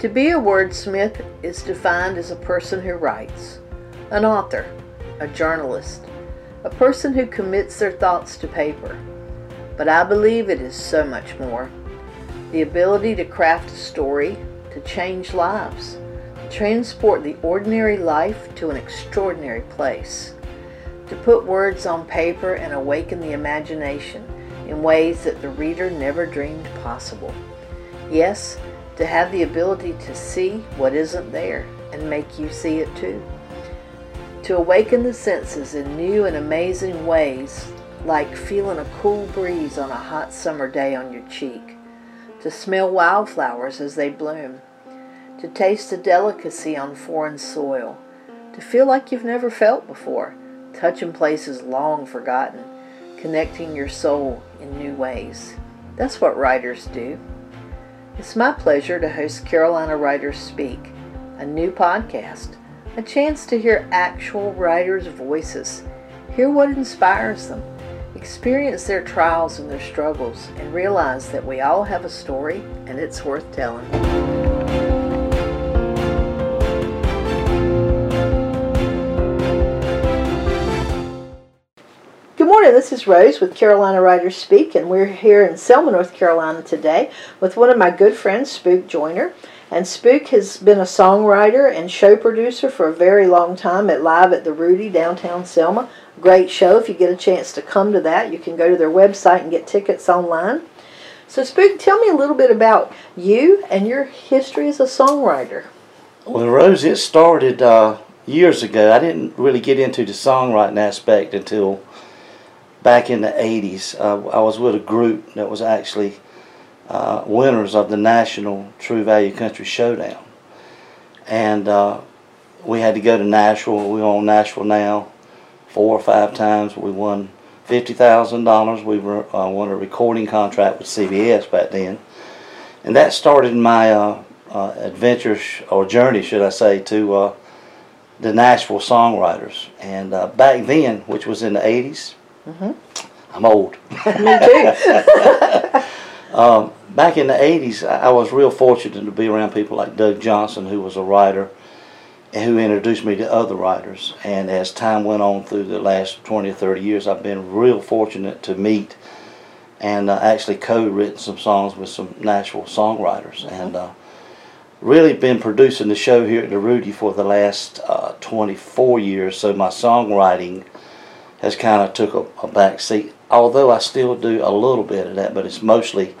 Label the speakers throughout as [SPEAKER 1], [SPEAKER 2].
[SPEAKER 1] To be a wordsmith is defined as a person who writes, an author, a journalist, a person who commits their thoughts to paper. But I believe it is so much more. The ability to craft a story, to change lives, transport the ordinary life to an extraordinary place, to put words on paper and awaken the imagination in ways that the reader never dreamed possible. Yes, to have the ability to see what isn't there and make you see it too. To awaken the senses in new and amazing ways, like feeling a cool breeze on a hot summer day on your cheek. To smell wildflowers as they bloom. To taste a delicacy on foreign soil. To feel like you've never felt before, touching places long forgotten, connecting your soul in new ways. That's what writers do. It's my pleasure to host Carolina Writers Speak, a new podcast, a chance to hear actual writers' voices, hear what inspires them, experience their trials and their struggles, and realize that we all have a story and it's worth telling. This is Rose with Carolina Writers Speak, and we're here in Selma, North Carolina today with one of my good friends, Spook Joyner. And Spook has been a songwriter and show producer for a very long time at Live at the Rudy, downtown Selma. Great show. If you get a chance to come to that, you can go to their website and get tickets online. So, Spook, tell me a little bit about you and your history as a songwriter.
[SPEAKER 2] Well, Rose, it started uh, years ago. I didn't really get into the songwriting aspect until back in the 80s. Uh, I was with a group that was actually uh, winners of the National True Value Country Showdown. And uh, we had to go to Nashville. We were on Nashville now four or five times. We won $50,000. We were, uh, won a recording contract with CBS back then. And that started my uh, uh, adventure, or journey, should I say, to the Nashville songwriters. And back then, which was in the 80s,
[SPEAKER 1] Mhm.
[SPEAKER 2] I'm old.
[SPEAKER 1] Me too.
[SPEAKER 2] Um, back in the 80s, I was real fortunate to be around people like Doug Johnson, who was a writer and who introduced me to other writers. And as time went on through the last 20 or 30 years, I've been real fortunate to meet and uh, actually co-written some songs with some Nashville songwriters. And uh, really been producing the show here at the Rudy for the last uh, 24 years. So my songwriting has kind of took a, a back seat. Although I still do a little bit of that, but it's mostly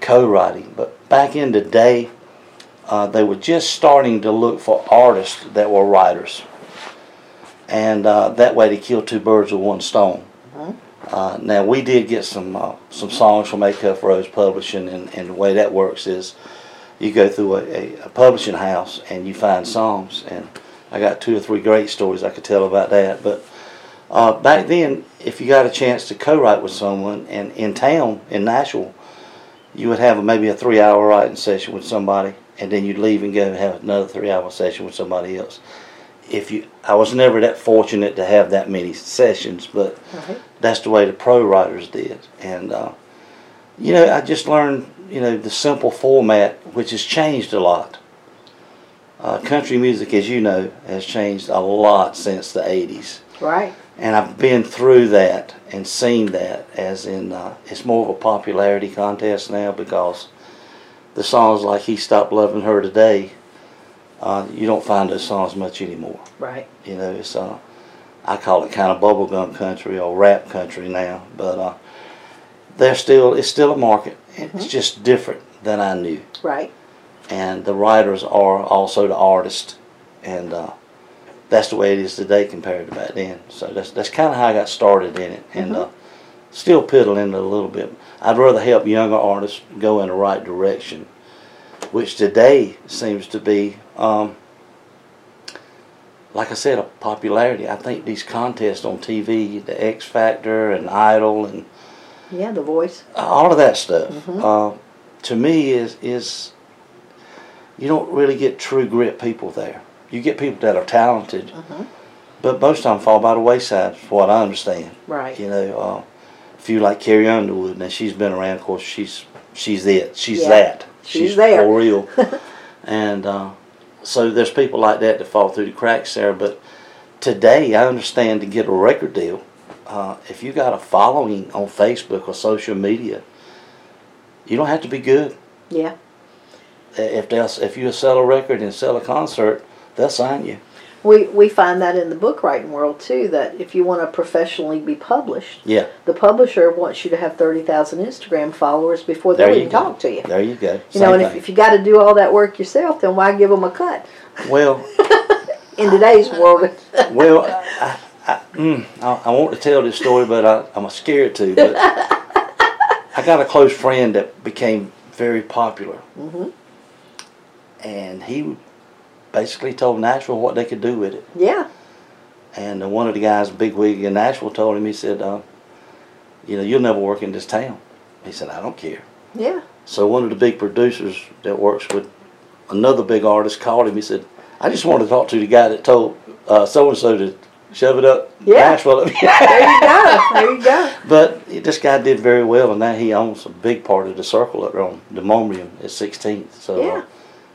[SPEAKER 2] co-writing. But back in the day, uh, they were just starting to look for artists that were writers, and uh, that way they killed two birds with one stone.
[SPEAKER 1] Mhm.
[SPEAKER 2] Uh, now we did get some uh, some songs from Acuff-Rose Publishing, and, and the way that works is you go through a, a, a publishing house and you find songs, and I got two or three great stories I could tell about that. But uh, back then, if you got a chance to co-write with someone, and in town in Nashville, you would have maybe a three-hour writing session with somebody, and then you'd leave and go and have another three-hour session with somebody else. If you, I was never that fortunate to have that many sessions, but
[SPEAKER 1] Right.
[SPEAKER 2] that's the way the pro writers did. And uh, you know, I just learned, you know, the simple format, which has changed a lot. Uh, country music, as you know, has changed a lot since the '80s,
[SPEAKER 1] Right.
[SPEAKER 2] And I've been through that and seen that. As in, uh, it's more of a popularity contest now because the songs like "He Stopped Loving Her Today," uh, you don't find those songs much anymore.
[SPEAKER 1] Right.
[SPEAKER 2] You know, it's uh, I call it kind of bubblegum country or rap country now, but uh, they're still it's still a market. It's just different than I knew,
[SPEAKER 1] Right.
[SPEAKER 2] and the writers are also the artists, and uh, that's the way it is today compared to back then. So that's that's kind of how I got started in it, and uh, still piddling it a little bit. I'd rather help younger artists go in the right direction, which today seems to be. Um, like I said, a popularity. I think these contests on TV, the X Factor and Idol and
[SPEAKER 1] Yeah, the voice.
[SPEAKER 2] all of that stuff,
[SPEAKER 1] Mhm.
[SPEAKER 2] uh, to me is is you don't really get true grit people there. You get people that are talented,
[SPEAKER 1] hmm
[SPEAKER 2] but most of them fall by the wayside, from what I understand.
[SPEAKER 1] Right.
[SPEAKER 2] You know, uh, a few like Carrie Underwood. Now she's been around. Of course, she's she's it. She's
[SPEAKER 1] Yeah,
[SPEAKER 2] that.
[SPEAKER 1] she's there.
[SPEAKER 2] for real. And uh, so there's people like that that fall through the cracks there. But today, I understand to get a record deal, uh, if you got a following on Facebook or social media, you don't have to be good.
[SPEAKER 1] Yeah.
[SPEAKER 2] If they if you sell a record and sell a concert, they'll sign you.
[SPEAKER 1] We, we find that in the book writing world too, that if you want to professionally be published,
[SPEAKER 2] Yeah,
[SPEAKER 1] the publisher wants you to have 30,000 Instagram followers before they'll even
[SPEAKER 2] go.
[SPEAKER 1] talk to you.
[SPEAKER 2] There you go.
[SPEAKER 1] You
[SPEAKER 2] Same
[SPEAKER 1] know, and if, if you got to do all that work yourself, then why give them a cut?
[SPEAKER 2] well,
[SPEAKER 1] In today's world,
[SPEAKER 2] well, I, I, mm, I, I want to tell this story, but I, I'm scared to. But I got a close friend that became very popular,
[SPEAKER 1] Mhm.
[SPEAKER 2] and he basically told Nashville what they could do with it.
[SPEAKER 1] yeah,
[SPEAKER 2] And uh, one of the guys, big wig in Nashville, told him, he said, uh, "You know, you'll never work in this town." He said, "I don't care."
[SPEAKER 1] yeah,
[SPEAKER 2] So one of the big producers that works with another big artist called him. He said, "I just want to talk to the guy that told so and so to shove it up
[SPEAKER 1] Yeah.
[SPEAKER 2] Nashville."
[SPEAKER 1] there you go, there you go.
[SPEAKER 2] but this guy did very well, and now he owns a big part of the circle up there on the Memorial at 16th. So, uh,
[SPEAKER 1] Yeah.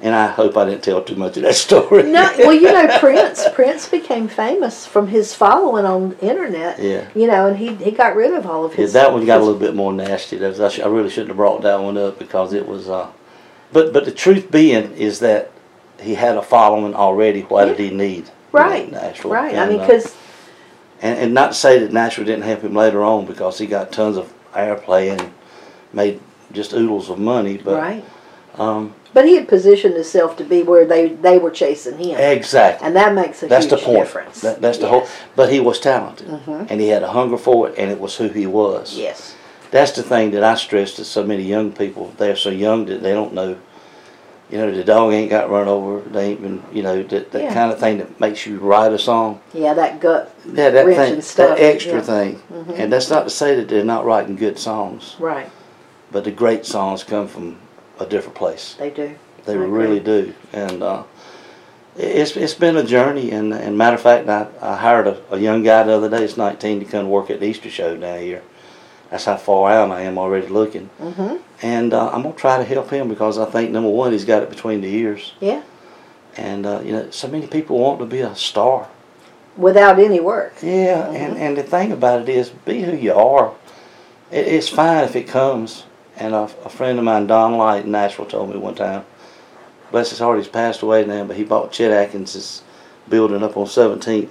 [SPEAKER 2] And I hope I didn't tell too much of that story.
[SPEAKER 1] No, well, you know, Prince. Prince became famous from his following on the internet.
[SPEAKER 2] Yeah.
[SPEAKER 1] You know, and he he got rid of all of
[SPEAKER 2] Yeah,
[SPEAKER 1] his.
[SPEAKER 2] that one got a little bit more nasty. That was, I, sh- I really shouldn't have brought that one up because it was. Uh, but but the truth being is that he had a following already. Why did he need?
[SPEAKER 1] Right,
[SPEAKER 2] Nashville?
[SPEAKER 1] right. I
[SPEAKER 2] And,
[SPEAKER 1] mean,
[SPEAKER 2] uh,
[SPEAKER 1] because
[SPEAKER 2] and, and not to say that Nashville didn't help him later on because he got tons of airplay and made just oodles of money. But
[SPEAKER 1] right.
[SPEAKER 2] Um,
[SPEAKER 1] But he had positioned himself to be where they they were chasing him,
[SPEAKER 2] exactly.
[SPEAKER 1] and that makes a
[SPEAKER 2] That's the
[SPEAKER 1] huge
[SPEAKER 2] point.
[SPEAKER 1] difference.
[SPEAKER 2] That, that's the
[SPEAKER 1] Yes.
[SPEAKER 2] whole. But he was talented,
[SPEAKER 1] Mhm.
[SPEAKER 2] and he had a hunger for it, and it was who he was.
[SPEAKER 1] Yes.
[SPEAKER 2] That's the thing that I stress to so many young people. They're so young that they don't know. You know, the dog ain't got run over. They ain't been. You know, that, that
[SPEAKER 1] Yeah.
[SPEAKER 2] kind of thing that makes you write a song.
[SPEAKER 1] Yeah, that gut.
[SPEAKER 2] Yeah, that thing, that extra
[SPEAKER 1] yeah.
[SPEAKER 2] thing.
[SPEAKER 1] Mhm.
[SPEAKER 2] And that's not to say that they're not writing good songs,
[SPEAKER 1] Right.
[SPEAKER 2] but the great songs come from a different place.
[SPEAKER 1] They do.
[SPEAKER 2] They
[SPEAKER 1] I agree.
[SPEAKER 2] really do. And uh, it's it's been a journey. And, and matter of fact, I, I hired a, a young guy the other day. He's 19 to come work at the Easter show down here. That's how far out I am already looking.
[SPEAKER 1] Mm-hmm.
[SPEAKER 2] And uh, I'm gonna try to help him because I think number one, he's got it between the ears.
[SPEAKER 1] Yeah.
[SPEAKER 2] And uh, you know, so many people want to be a star.
[SPEAKER 1] Without any work.
[SPEAKER 2] Yeah, and, and the thing about it is, be who you are. It, it's fine if it comes. And a, a friend of mine, Don Light in Nashville, told me one time, bless his heart, he's passed away now, but he bought Chet Atkins' building up on 17th.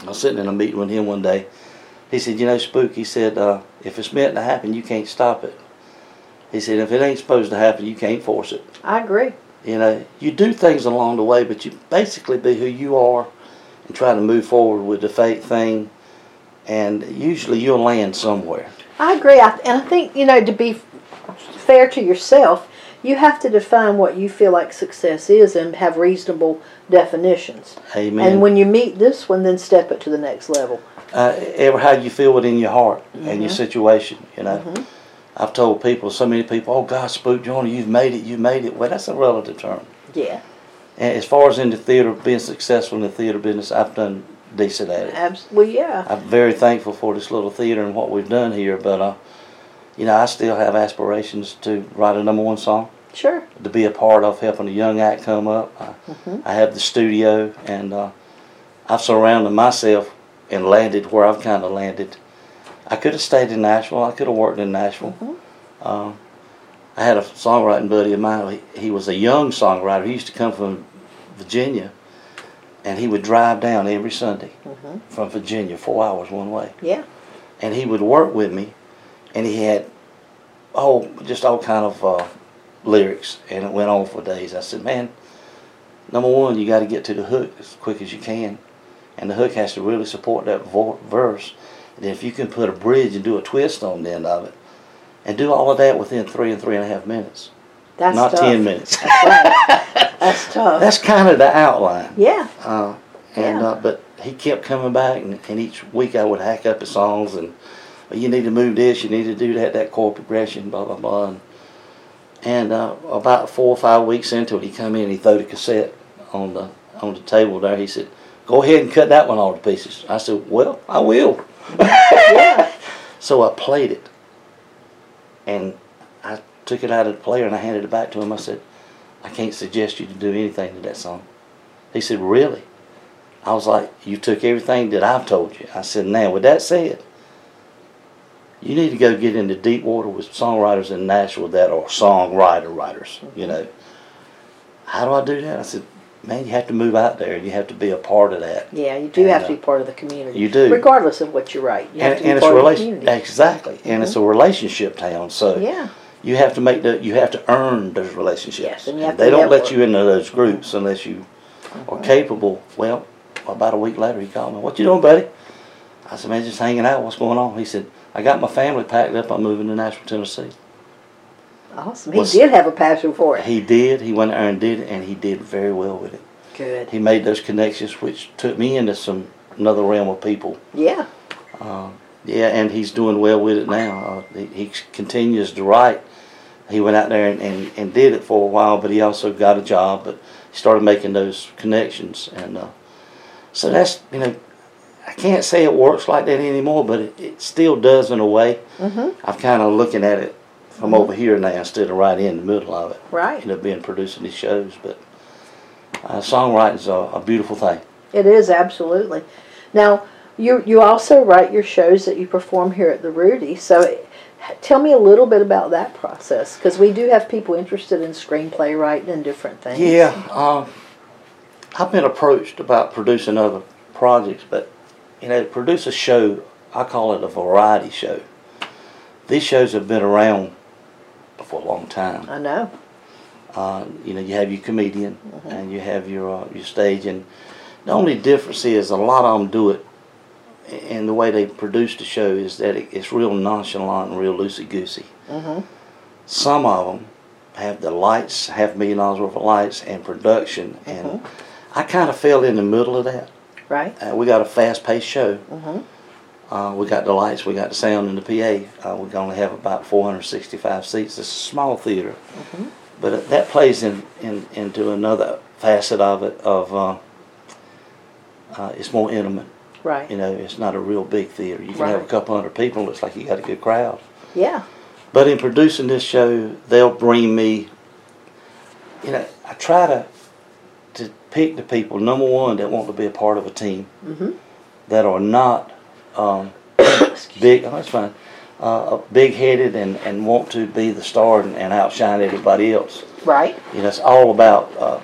[SPEAKER 2] I was sitting in a meeting with him one day. He said, You know, Spook, he said, uh, if it's meant to happen, you can't stop it. He said, If it ain't supposed to happen, you can't force it.
[SPEAKER 1] I agree.
[SPEAKER 2] You know, you do things along the way, but you basically be who you are and try to move forward with the fate thing. And usually you'll land somewhere.
[SPEAKER 1] I agree. I, and I think, you know, to be fair to yourself, you have to define what you feel like success is and have reasonable definitions.
[SPEAKER 2] Amen.
[SPEAKER 1] And when you meet this one, then step it to the next level.
[SPEAKER 2] uh, ever how you feel within your heart and your
[SPEAKER 1] Mhm.
[SPEAKER 2] situation, you know.
[SPEAKER 1] Mhm.
[SPEAKER 2] I've told people, so many people, oh God, Spook Joyner, you've made it, you've made it. Well, that's a relative term.
[SPEAKER 1] Yeah.
[SPEAKER 2] And as far as in the theater, being successful in the theater business, I've done decent at it.
[SPEAKER 1] Abs- well, yeah.
[SPEAKER 2] I'm very thankful for this little theater and what we've done here, but uh, you know, I still have aspirations to write a number one song,
[SPEAKER 1] Sure.
[SPEAKER 2] to be a part of helping a young act come up. I,
[SPEAKER 1] hmm
[SPEAKER 2] I have the studio, and uh, I've surrounded myself and landed where I've kind of landed. I could have stayed in Nashville. I could have worked in Nashville.
[SPEAKER 1] Mhm.
[SPEAKER 2] Um, I had a songwriting buddy of mine. He, he was a young songwriter. He used to come from Virginia, and he would drive down every Sunday
[SPEAKER 1] hmm
[SPEAKER 2] from Virginia, four hours one way.
[SPEAKER 1] Yeah.
[SPEAKER 2] And he would work with me, and he had, oh, just all kind of uh, lyrics, and it went on for days. I said, man, number one, you got to get to the hook as quick as you can, and the hook has to really support that vo- verse. And if you can put a bridge and do a twist on the end of it, and do all of that within three and three and a half minutes,
[SPEAKER 1] That's
[SPEAKER 2] not
[SPEAKER 1] tough.
[SPEAKER 2] ten minutes.
[SPEAKER 1] That's right. That's tough.
[SPEAKER 2] That's kind of the outline.
[SPEAKER 1] yeah.
[SPEAKER 2] Uh, and
[SPEAKER 1] Yeah.
[SPEAKER 2] uh, but he kept coming back, and, and each week I would hack up his songs, and "Well, you need to move this, you need to do that, that chord progression, blah blah blah. And, and uh, about four or five weeks into it, he come in, he threw the cassette on the on the table there. He said, "Go ahead and cut that one all to pieces." I said, "Well, I will."
[SPEAKER 1] Yeah.
[SPEAKER 2] So I played it, and took it out of the player and I handed it back to him. I said, I can't suggest you to do anything to that song. He said, Really? I was like, You took everything that I've told you. I said, Now, with that said, you need to go get into deep water with songwriters in Nashville that are songwriter writers, you know. How do I do that? I said, Man, you have to move out there. And you have to be a part of that.
[SPEAKER 1] Yeah, you do
[SPEAKER 2] And,
[SPEAKER 1] have to
[SPEAKER 2] uh,
[SPEAKER 1] be part of the community.
[SPEAKER 2] you do.
[SPEAKER 1] Regardless of what you write. You have
[SPEAKER 2] And,
[SPEAKER 1] to be
[SPEAKER 2] and it's
[SPEAKER 1] part
[SPEAKER 2] a
[SPEAKER 1] of the community.
[SPEAKER 2] exactly, and it's a relationship town. So
[SPEAKER 1] Yeah.
[SPEAKER 2] You have to make the you have to earn those relationships.
[SPEAKER 1] Yes, and you have
[SPEAKER 2] they
[SPEAKER 1] to
[SPEAKER 2] don't let you into those groups uh-huh. unless you are uh-huh. capable. Well, about a week later, he called me. What you doing, buddy? I said, man, just hanging out. What's going on? He said, I got my family packed up. I'm moving to Nashville, Tennessee.
[SPEAKER 1] Awesome. He
[SPEAKER 2] Was-
[SPEAKER 1] did have a passion for it.
[SPEAKER 2] He did. He went there and did it, and he did very well with it.
[SPEAKER 1] Good.
[SPEAKER 2] He made those connections, which took me into some another realm of people.
[SPEAKER 1] Yeah.
[SPEAKER 2] Um, yeah, and he's doing well with it now. Uh, he, he continues to write. He went out there and, and, and did it for a while, but he also got a job. But he started making those connections, and uh, so that's you know, I can't say it works like that anymore, but it, it still does in a way.
[SPEAKER 1] Mhm.
[SPEAKER 2] I'm kind of looking at it from over here now instead of right in the middle of it.
[SPEAKER 1] Right.
[SPEAKER 2] You know, being producing these shows, but uh, songwriting's a, a beautiful thing.
[SPEAKER 1] It is absolutely. Now, you you also write your shows that you perform here at the Rudy. So, tell me a little bit about that process because we do have people interested in screenplay writing and different things.
[SPEAKER 2] Yeah, um, I've been approached about producing other projects, but you know, to produce a show, I call it a variety show. These shows have been around for a long time.
[SPEAKER 1] I know.
[SPEAKER 2] Uh, you know, you have your comedian and you have your uh, your stage, and the only difference is a lot of them do it, and the way they produce the show is that it, it's real nonchalant and real loosey goosey.
[SPEAKER 1] hmm
[SPEAKER 2] Some of them have the lights, half a million dollars worth of lights, and production, and I kind of fell in the middle of that.
[SPEAKER 1] Right.
[SPEAKER 2] Uh, we got a fast-paced show.
[SPEAKER 1] Mm-hmm.
[SPEAKER 2] Uh, we got the lights, we got the sound, and the PA. Uh, we only have about 465 seats. It's a small theater, but uh, that plays in, in into another facet of it. Of uh, uh, it's more intimate.
[SPEAKER 1] Right.
[SPEAKER 2] You know, it's not a real big theater. You can have a couple hundred people. It's like you got a good crowd.
[SPEAKER 1] Yeah.
[SPEAKER 2] But in producing this show, they'll bring me. You know, I try to to pick the people. Number one, that want to be a part of a team
[SPEAKER 1] hmm
[SPEAKER 2] that are not um, big. Oh, that's fine. Uh, big headed and, and want to be the star and, and outshine everybody else.
[SPEAKER 1] Right.
[SPEAKER 2] You know, it's all about uh,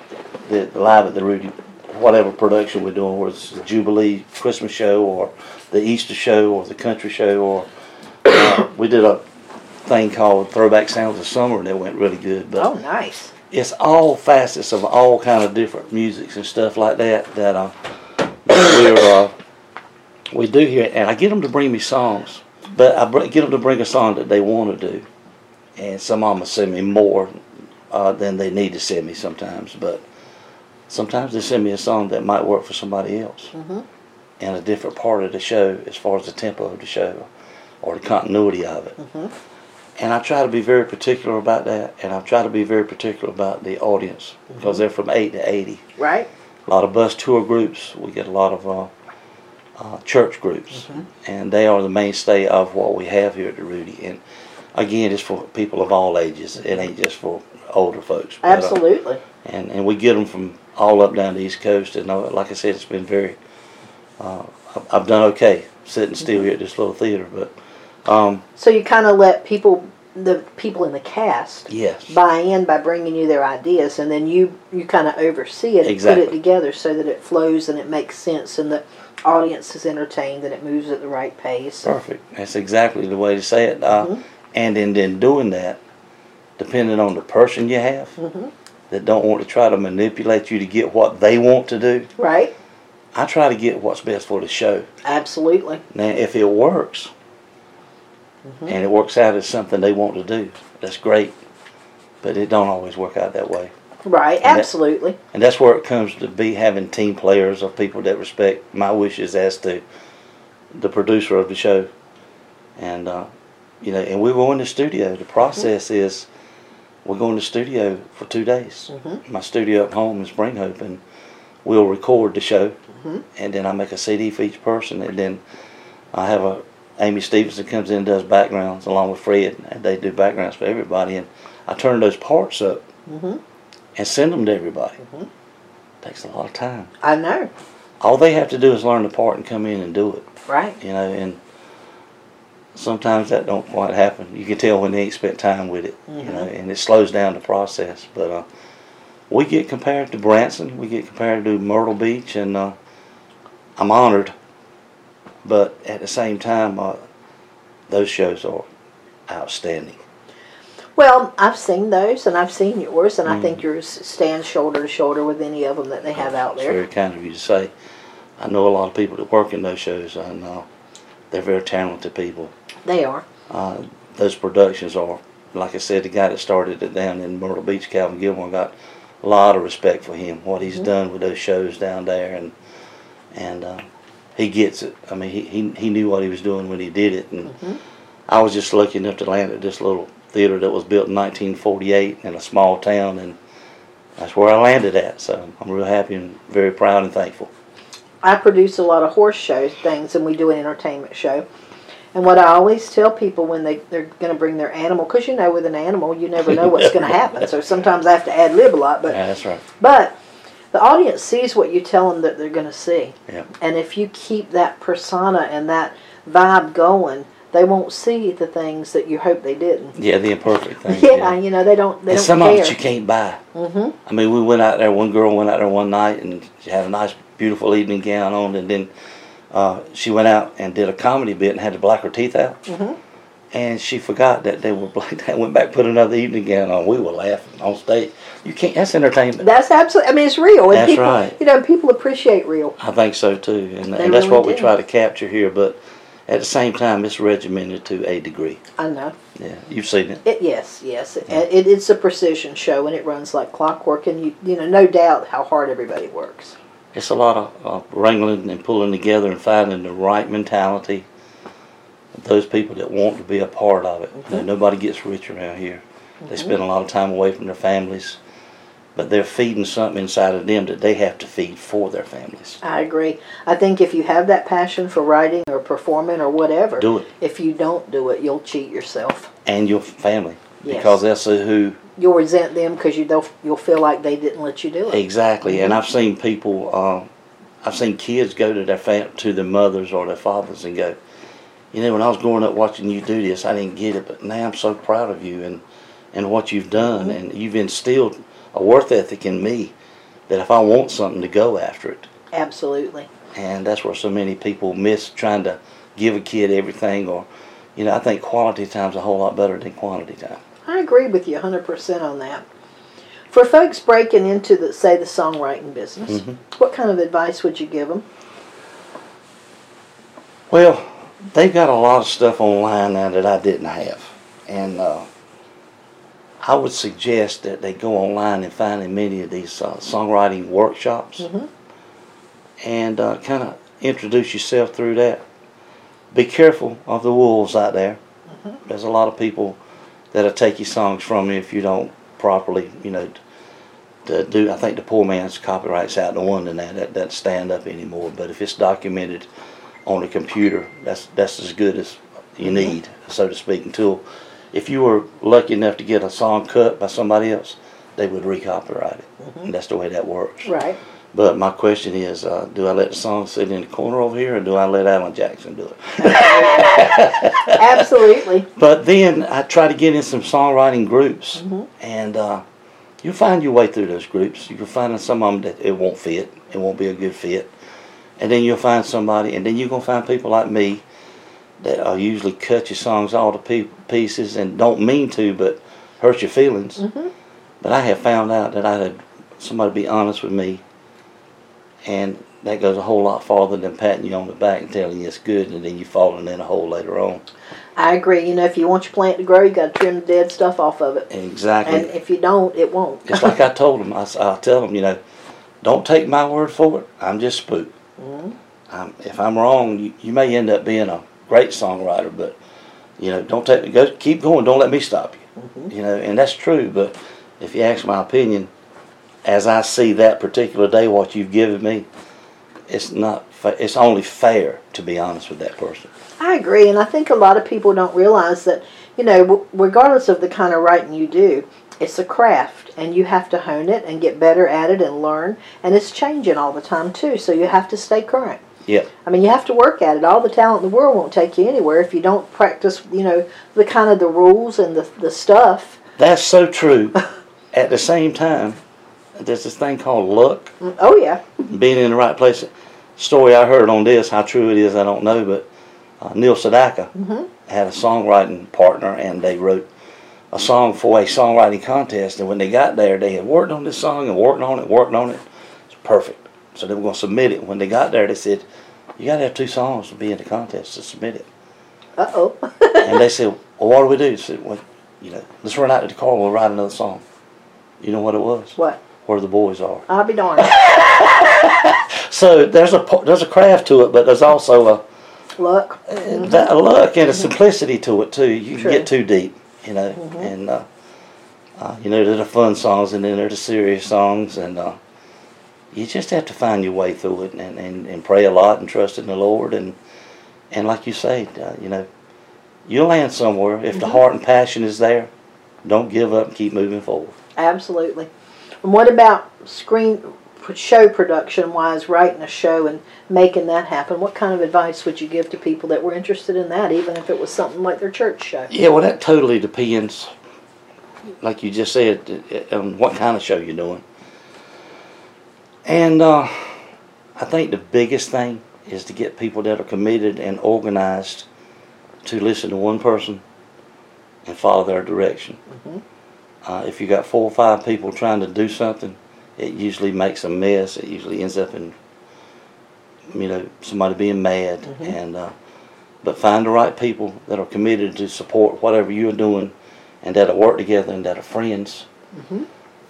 [SPEAKER 2] the, the live at the Rudy, whatever production we're doing, whether it's the Jubilee Christmas show or the Easter show or the country show, or uh, we did a thing called Throwback Sounds of Summer and it went really good. But
[SPEAKER 1] Oh, nice.
[SPEAKER 2] it's all facets of all kind of different musics and stuff like that that uh, that we're uh, we do here, and I get them to bring me songs, but I br- get them to bring a song that they want to do, and some of them send me more uh, than they need to send me sometimes, but sometimes they send me a song that might work for somebody else
[SPEAKER 1] hmm
[SPEAKER 2] in a different part of the show as far as the tempo of the show or the continuity of it.
[SPEAKER 1] hmm
[SPEAKER 2] And I try to be very particular about that, and I try to be very particular about the audience because they're from 8 to 80.
[SPEAKER 1] Right.
[SPEAKER 2] A lot of bus tour groups, we get a lot of uh, uh, church groups, and they are the mainstay of what we have here at the Rudy. And again, it's for people of all ages, it ain't just for older folks. But, uh,
[SPEAKER 1] Absolutely.
[SPEAKER 2] And, and we get them from all up down the East Coast, and uh, like I said, it's been very, uh, I've- done okay sitting still here at this little theater, but um,
[SPEAKER 1] So you kind of let people, the people in the cast,
[SPEAKER 2] yes.
[SPEAKER 1] buy in by bringing you their ideas, and then you you kind of oversee it and
[SPEAKER 2] Exactly.
[SPEAKER 1] put it together so that it flows and it makes sense, and the audience is entertained and it moves at the right pace.
[SPEAKER 2] Perfect. That's exactly the way to say it. Uh,
[SPEAKER 1] Mhm.
[SPEAKER 2] And in then doing that, depending on the person you have
[SPEAKER 1] Mhm.
[SPEAKER 2] That don't want to try to manipulate you to get what they want to do,
[SPEAKER 1] Right?
[SPEAKER 2] I try to get what's best for the show.
[SPEAKER 1] Absolutely.
[SPEAKER 2] Now, if it works
[SPEAKER 1] Mhm.
[SPEAKER 2] and it works out as something they want to do, that's great. But it don't always work out that way.
[SPEAKER 1] Right.
[SPEAKER 2] And that-
[SPEAKER 1] Absolutely.
[SPEAKER 2] And that's where it comes to be having team players of people that respect my wishes as to the producer of the show. And, uh, you know, and we go in the studio. The process is we go in the studio for two days.
[SPEAKER 1] Mhm.
[SPEAKER 2] My studio at home is Bring Hope, and we'll record the show.
[SPEAKER 1] Mhm.
[SPEAKER 2] And then I make a CD for each person. And then I have a Amy Stevenson comes in and does backgrounds along with Fred, and they do backgrounds for everybody. And I turn those parts up
[SPEAKER 1] hmm
[SPEAKER 2] and send them to everybody. Takes a lot of time.
[SPEAKER 1] I know.
[SPEAKER 2] All they have to do is learn the part and come in and do it.
[SPEAKER 1] Right.
[SPEAKER 2] You know, and sometimes that don't quite happen. You can tell when they ain't spent time with it. You know, and it slows down the process. But uh, we get compared to Branson, we get compared to Myrtle Beach, and uh, I'm honored. But at the same time, uh, those shows are outstanding.
[SPEAKER 1] Well, I've seen those, and I've seen yours, and I
[SPEAKER 2] Mm.
[SPEAKER 1] think yours stands shoulder to shoulder with any of them that they have out
[SPEAKER 2] It's
[SPEAKER 1] there.
[SPEAKER 2] very kind of you to say. I know a lot of people that work in those shows, and uh, they're very talented people.
[SPEAKER 1] They are.
[SPEAKER 2] Uh, those productions are, like I said, the guy that started it down in Myrtle Beach, Calvin Gilmore, got a lot of respect for him. What he's done with those shows down there, and and uh, he gets it. I mean, he, he he knew what he was doing when he did it, and I was just lucky enough to land at this little theater that was built in 1948 in a small town, and that's where I landed at. So I'm real happy and very proud and thankful.
[SPEAKER 1] I produce a lot of horse show things, and we do an entertainment show. And what I always tell people when they, they're going to bring their animal, because you know, with an animal, you never know what's going to happen. So sometimes I have to ad lib a lot, but
[SPEAKER 2] Yeah, that's right.
[SPEAKER 1] but the audience sees what you tell them that they're going to see.
[SPEAKER 2] Yeah.
[SPEAKER 1] And if you keep that persona and that vibe going, they won't see the things that you hope they didn't.
[SPEAKER 2] Yeah, the imperfect thing.
[SPEAKER 1] Yeah, you know they don't. They
[SPEAKER 2] and
[SPEAKER 1] don't
[SPEAKER 2] some
[SPEAKER 1] care.
[SPEAKER 2] of it you can't buy.
[SPEAKER 1] Mm-hmm.
[SPEAKER 2] I mean, we went out there. One girl went out there one night, and she had a nice, beautiful evening gown on, and then uh, she went out and did a comedy bit and had to black her teeth out.
[SPEAKER 1] Mhm.
[SPEAKER 2] And she forgot that they were black. and went back, put another evening gown on. We were laughing on stage. You can't. That's entertainment.
[SPEAKER 1] That's absolutely. I mean, it's real, and
[SPEAKER 2] That's
[SPEAKER 1] people,
[SPEAKER 2] right.
[SPEAKER 1] you know, people appreciate real.
[SPEAKER 2] I think so too, and, and that's
[SPEAKER 1] really
[SPEAKER 2] what we try to capture here. But at the same time, it's regimented to a degree.
[SPEAKER 1] I know.
[SPEAKER 2] Yeah, you've seen it.
[SPEAKER 1] It yes, yes. It, it, it's a precision show, and it runs like clockwork. And you, you know, no doubt how hard everybody works.
[SPEAKER 2] It's a lot of uh, wrangling and pulling together and finding the right mentality. of Those people that want to be a part of it. You know, nobody gets rich around here. They spend a lot of time away from their families, but they're feeding something inside of them that they have to feed for their families.
[SPEAKER 1] I agree. I think if you have that passion for writing or performing or whatever,
[SPEAKER 2] Do it.
[SPEAKER 1] if you don't do it, you'll cheat yourself.
[SPEAKER 2] And your family.
[SPEAKER 1] Yes.
[SPEAKER 2] Because that's who
[SPEAKER 1] You'll resent them because you you'll feel like they didn't let you do it.
[SPEAKER 2] Exactly, and I've seen people. Uh, I've seen kids go to their fam- to their mothers or their fathers and go, you know, when I was growing up watching you do this, I didn't get it, but now I'm so proud of you and and what you've done, and you've instilled a worth ethic in me that if I want something to go after it,
[SPEAKER 1] Absolutely.
[SPEAKER 2] and that's where so many people miss trying to give a kid everything, or you know, I think quality time's a whole lot better than quantity time.
[SPEAKER 1] I agree with you 100% on that. For folks breaking into the say the songwriting business,
[SPEAKER 2] Mhm.
[SPEAKER 1] what kind of advice would you give them?
[SPEAKER 2] Well, they've got a lot of stuff online now that I didn't have, and uh, I would suggest that they go online and find in many of these uh, songwriting workshops,
[SPEAKER 1] Mhm.
[SPEAKER 2] and uh, kind of introduce yourself through that. Be careful of the wolves out there. There's a lot of people that'll take your songs from you if you don't properly, you know. To do, I think the poor man's copyright's out the one and that that doesn't stand up anymore. But if it's documented on a computer, that's that's as good as you need, so to speak. Until if you were lucky enough to get a song cut by somebody else, they would recopyright it, mm-hmm. and that's the way that works.
[SPEAKER 1] Right.
[SPEAKER 2] But my question is, uh, do I let the song sit in the corner over here, or do I let Alan Jackson do it?
[SPEAKER 1] Absolutely.
[SPEAKER 2] But then I try to get in some songwriting groups,
[SPEAKER 1] Mhm.
[SPEAKER 2] and uh, you'll find your way through those groups. You'll find some of them that it won't fit, it won't be a good fit, and then you'll find somebody, and then you're gonna find people like me that uh, usually cut your songs all to pieces and don't mean to, but hurt your feelings.
[SPEAKER 1] Mhm.
[SPEAKER 2] But I have found out that I had somebody be honest with me, and that goes a whole lot farther than patting you on the back and telling you it's good, and then you falling in a hole later on.
[SPEAKER 1] I agree. You know, if you want your plant to grow, you got to trim the dead stuff off of it.
[SPEAKER 2] Exactly.
[SPEAKER 1] And if you don't, it won't.
[SPEAKER 2] Just like I told them, I, I tell them, you know, don't take my word for it. I'm just spook.
[SPEAKER 1] Mhm.
[SPEAKER 2] Um, if I'm wrong, you, you may end up being a great songwriter, but you know, don't take me. go keep going. Don't let me stop you.
[SPEAKER 1] Mhm.
[SPEAKER 2] You know, and that's true. But if you ask my opinion, as I see that particular day, what you've given me, it's not. It's only fair to be honest with that person.
[SPEAKER 1] I agree, and I think a lot of people don't realize that, you know, regardless of the kind of writing you do, it's a craft and you have to hone it and get better at it and learn and it's changing all the time too so you have to stay current
[SPEAKER 2] Yeah.
[SPEAKER 1] i mean you have to work at it all the talent in the world won't take you anywhere if you don't practice you know the kind of the rules and the, the stuff
[SPEAKER 2] That's so true. At the same time, there's this thing called luck,
[SPEAKER 1] oh yeah
[SPEAKER 2] being in the right place. Story I heard on this, how true it is, I don't know, but uh, Neil Sedaka
[SPEAKER 1] Mhm.
[SPEAKER 2] had a songwriting partner, and they wrote a song for a songwriting contest. And when they got there, they had worked on this song and worked on it, worked on it. It's perfect. So they were going to submit it. When they got there, they said, "You got to have two songs to be in the contest to submit it."
[SPEAKER 1] uh-oh
[SPEAKER 2] and they said, "Well, what do we do?" I said, "Well, you know, let's run out to the car. And we'll write another song." You know what it was?
[SPEAKER 1] what
[SPEAKER 2] Where the boys are.
[SPEAKER 1] i'll be darned
[SPEAKER 2] So there's a there's a craft to it, but there's also a,
[SPEAKER 1] luck
[SPEAKER 2] that, a look and a simplicity to it too. You can
[SPEAKER 1] True.
[SPEAKER 2] get too deep, you know, and uh, uh, you know there are the fun songs and then there are the serious songs, and uh, you just have to find your way through it and, and, and pray a lot and trust in the Lord and and like you say, uh, you know, you'll land somewhere if the heart and passion is there. Don't give up and keep moving forward.
[SPEAKER 1] Absolutely. And what about screen show production wise, writing a show and making that happen? What kind of advice would you give to people that were interested in that, even if it was something like their church show?
[SPEAKER 2] Yeah, well, that totally depends, like you just said, uh, on what kind of show you're doing. And uh, I think the biggest thing is to get people that are committed and organized to listen to one person and follow their direction.
[SPEAKER 1] Mhm.
[SPEAKER 2] Uh, if you got four or five people trying to do something, it usually makes a mess. It usually ends up in, you know, somebody being mad.
[SPEAKER 1] Mhm.
[SPEAKER 2] And uh, but find the right people that are committed to support whatever you're doing, and that'll work together and that are friends.
[SPEAKER 1] Mhm.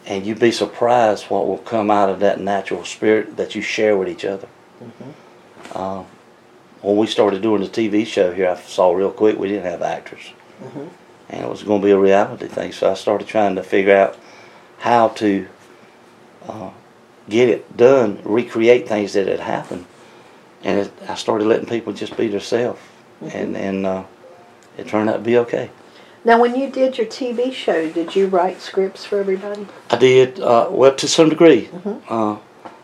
[SPEAKER 2] And you'd be surprised what will come out of that natural spirit that you share with each other. Uh, when we started doing the TV show here, I saw real quick we didn't have actors,
[SPEAKER 1] Mhm.
[SPEAKER 2] And it was going to be a reality thing. So I started trying to figure out how to uh, get it done, recreate things that had happened, and it, I started letting people just be themselves, and and uh, it turned out to be okay.
[SPEAKER 1] Now, when you did your TV show, did you write scripts for everybody?
[SPEAKER 2] I did uh, well to some degree.
[SPEAKER 1] Mhm.
[SPEAKER 2] Uh,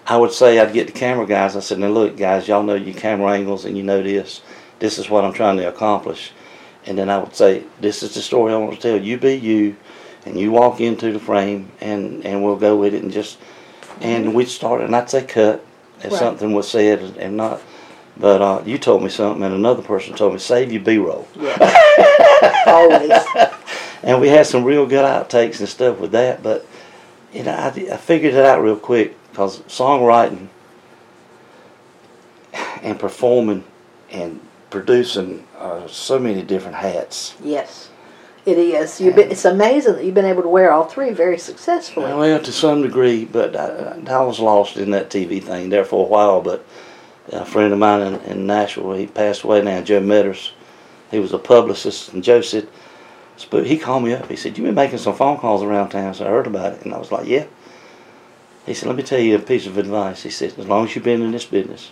[SPEAKER 2] I would say I'd get the camera guys. I said, "Now look, guys, y'all know your camera angles, and you know this. This is what I'm trying to accomplish." And then I would say, "This is the story I want to tell. You be you, and you walk into the frame, and and we'll go with it, and just." And we'd start, and I'd say cut if
[SPEAKER 1] Right.
[SPEAKER 2] something was said and not. But uh, you told me something, and another person told me, "Save your B-roll."
[SPEAKER 1] Yeah. Always.
[SPEAKER 2] and we had some real good outtakes and stuff with that. But you know, I, I figured it out real quick because songwriting and performing and producing are so many different hats.
[SPEAKER 1] Yes. It is. You've been, it's amazing that you've been able to wear all three very successfully.
[SPEAKER 2] Well, to some degree, but I, I was lost in that TV thing there for a while. But a friend of mine in, in Nashville, he passed away now, Joe Metters. He was a publicist, and Joe said, he called me up. He said, "You've been making some phone calls around town, so I heard about it." And I was like, "Yeah." He said, "Let me tell you a piece of advice." He said, "As long as you've been in this business,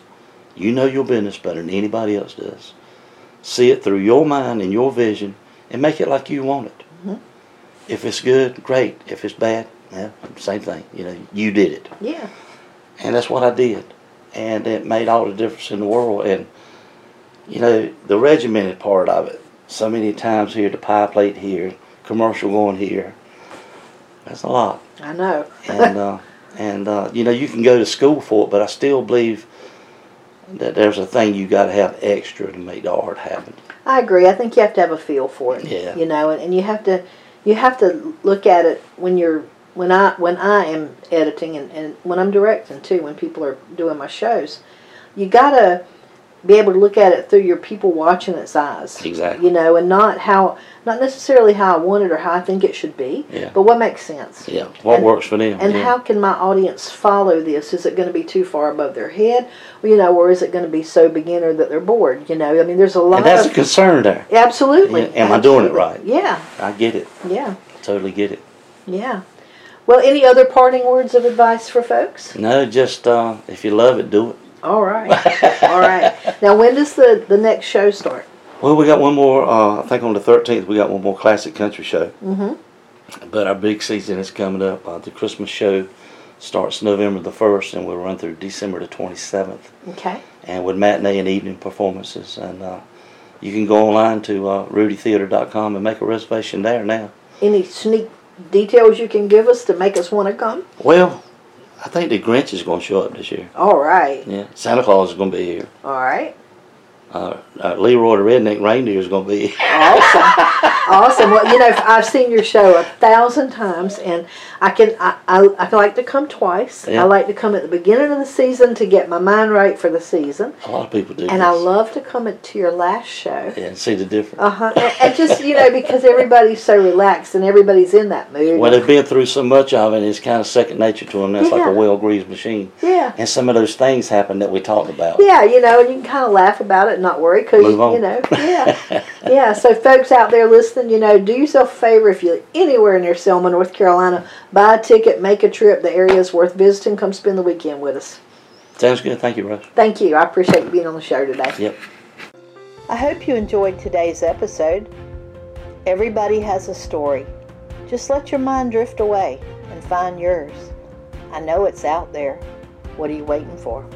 [SPEAKER 2] you know your business better than anybody else does. See it through your mind and your vision, and make it like you want it.
[SPEAKER 1] Mhm.
[SPEAKER 2] If it's good, great. If it's bad, yeah, same thing. You know, you did it,
[SPEAKER 1] Yeah.
[SPEAKER 2] and that's what I did, and it made all the difference in the world. And you know, the regimented part of it. So many times here, the pie plate here, commercial going here. That's a lot,
[SPEAKER 1] I know.
[SPEAKER 2] and uh, and uh, you know, you can go to school for it, but I still believe that there's a thing you got to have extra to make the art happen.
[SPEAKER 1] I agree. I think you have to have a feel for it.
[SPEAKER 2] Yeah.
[SPEAKER 1] You know, and, and you have to you have to look at it when you're when I when I am editing and, and when I'm directing too, when people are doing my shows. You gotta be able to look at it through your people watching its eyes.
[SPEAKER 2] Exactly.
[SPEAKER 1] You know, and not how not necessarily how I want it or how I think it should be,
[SPEAKER 2] Yeah.
[SPEAKER 1] but what makes sense.
[SPEAKER 2] Yeah, what
[SPEAKER 1] And-
[SPEAKER 2] works for them.
[SPEAKER 1] And
[SPEAKER 2] yeah.
[SPEAKER 1] how can my audience follow this? Is it going to be too far above their head, you know, or is it going to be so beginner that they're bored? You know, I mean, there's a lot
[SPEAKER 2] and that's a concern there.
[SPEAKER 1] absolutely.
[SPEAKER 2] Yeah, am I doing it right?
[SPEAKER 1] Yeah,
[SPEAKER 2] I get it.
[SPEAKER 1] yeah,
[SPEAKER 2] Totally get it.
[SPEAKER 1] yeah. Well, any other parting words of advice for folks?
[SPEAKER 2] No, just uh, if you love it, do it.
[SPEAKER 1] All right, all right. Now, when does the the next show start?
[SPEAKER 2] Well, we got one more. Uh, I think on the thirteenth we got one more classic country show,
[SPEAKER 1] Mm-hmm.
[SPEAKER 2] But our big season is coming up. Uh, the Christmas show starts November the 1st and we'll run through December the 27th.
[SPEAKER 1] Okay.
[SPEAKER 2] And with matinee and evening performances. And uh, you can go online to uh, rudytheater.com and make a reservation there now.
[SPEAKER 1] Any sneak details you can give us to make us want to come?
[SPEAKER 2] Well, I think the Grinch is going to show up this year.
[SPEAKER 1] All right.
[SPEAKER 2] Yeah, Santa Claus is going to be here.
[SPEAKER 1] All right.
[SPEAKER 2] Uh, uh, Leroy the Redneck Reindeer is going to be.
[SPEAKER 1] Awesome. awesome. Well, you know, I've seen your show a thousand times, and I can I, I, I like to come twice.
[SPEAKER 2] Yeah.
[SPEAKER 1] I like to come at the beginning of the season to get my mind right for the season,
[SPEAKER 2] A lot of people do.
[SPEAKER 1] and
[SPEAKER 2] this.
[SPEAKER 1] I love to come to your last show.
[SPEAKER 2] Yeah, and see the difference.
[SPEAKER 1] Uh huh. And, and just you know, because everybody's so relaxed and everybody's in that mood.
[SPEAKER 2] Well, they've been through so much of it, it's kind of second nature to them. That's like a well-greased machine.
[SPEAKER 1] yeah.
[SPEAKER 2] And some of those things happen that we talked about.
[SPEAKER 1] Yeah, you know, and you can kind of laugh about it not worry because,
[SPEAKER 2] Move
[SPEAKER 1] you know, yeah. yeah, so folks out there listening, you know, do yourself a favor if you're anywhere near Selma, North Carolina, buy a ticket, make a trip. The area is worth visiting. Come spend the weekend with us.
[SPEAKER 2] Sounds good. Thank you, Russ.
[SPEAKER 1] Thank you. I appreciate you being on the show today.
[SPEAKER 2] Yep.
[SPEAKER 1] I hope you enjoyed today's episode. Everybody has a story. Just let your mind drift away and find yours. I know it's out there. What are you waiting for?